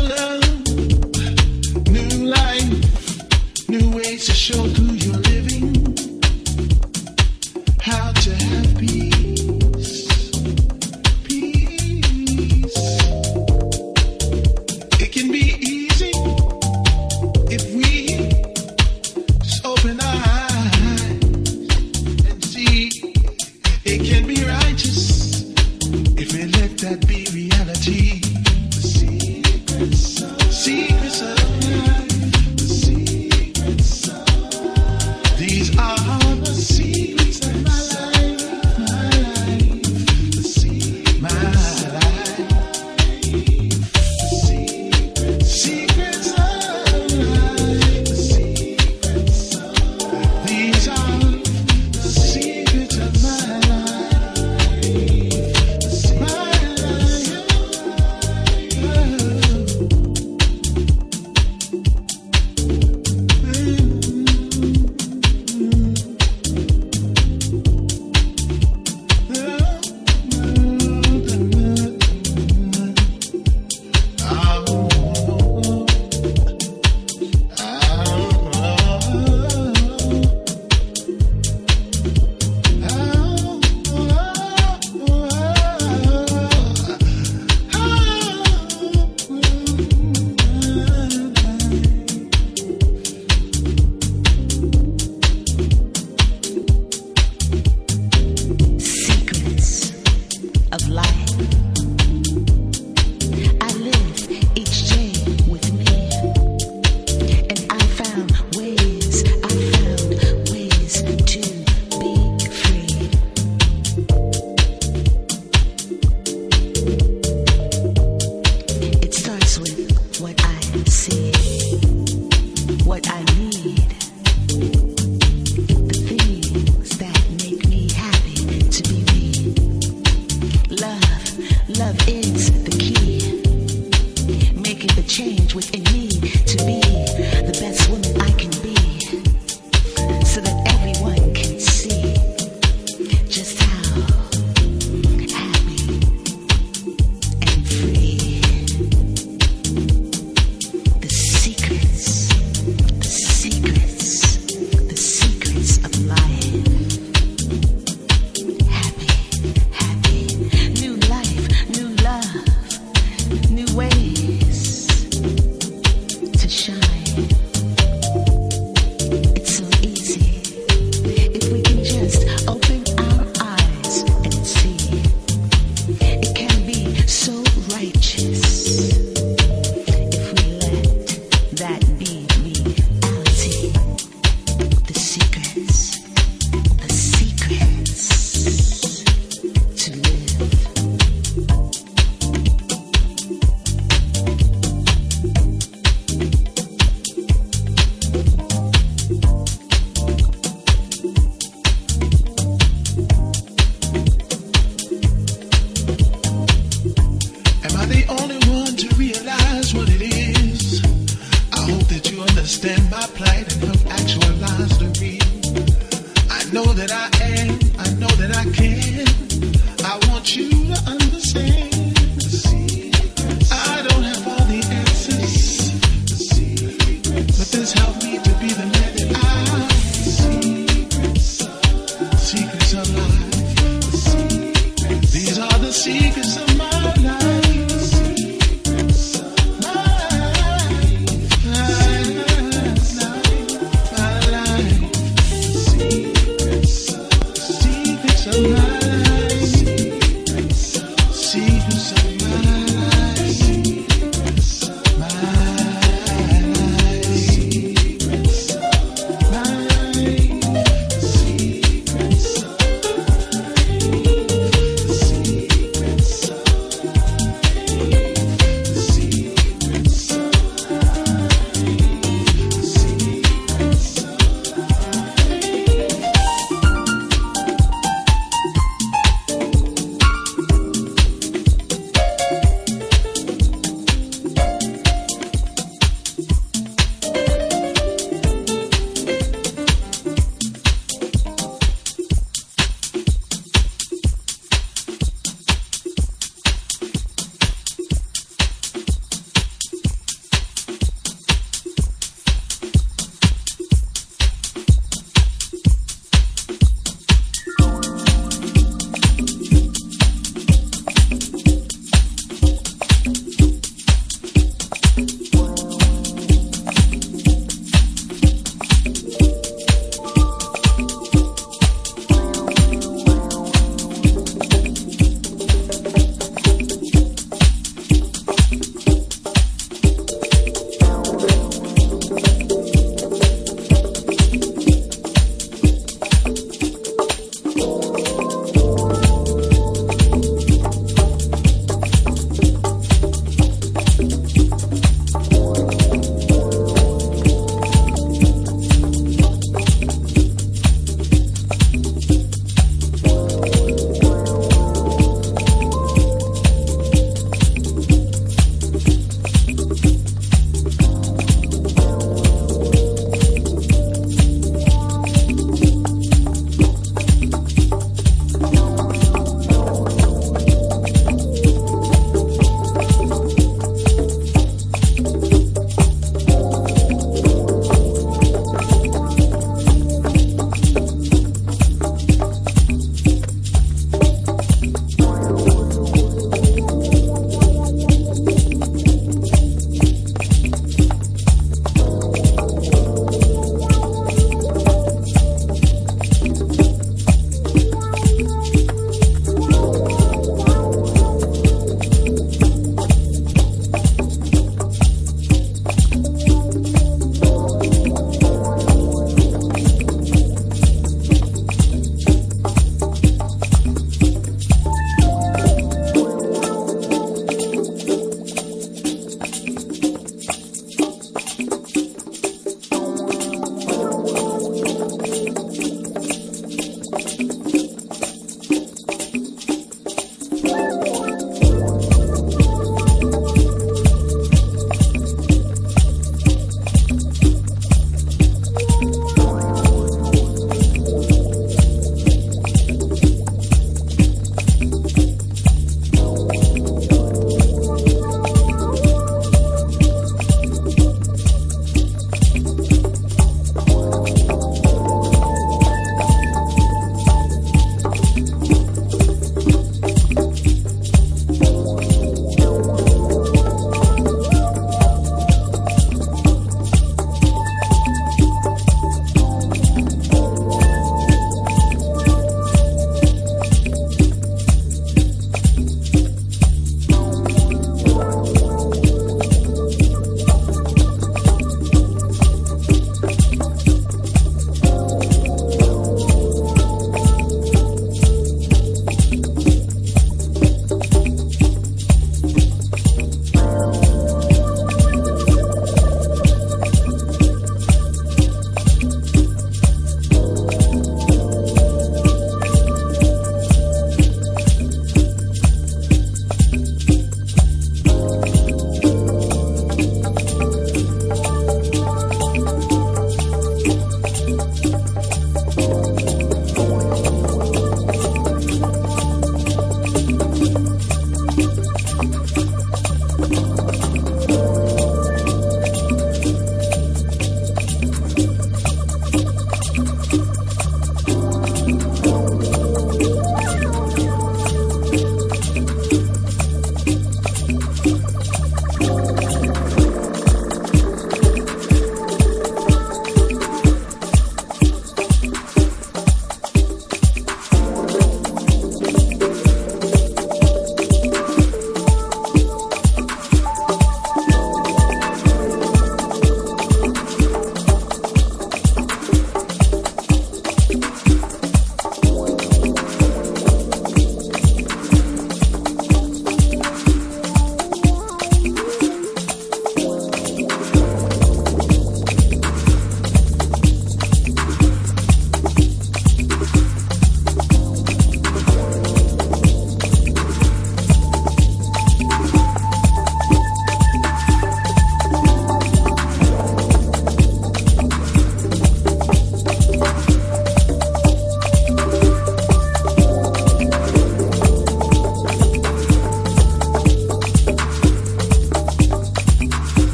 love.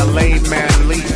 Yourself and then refine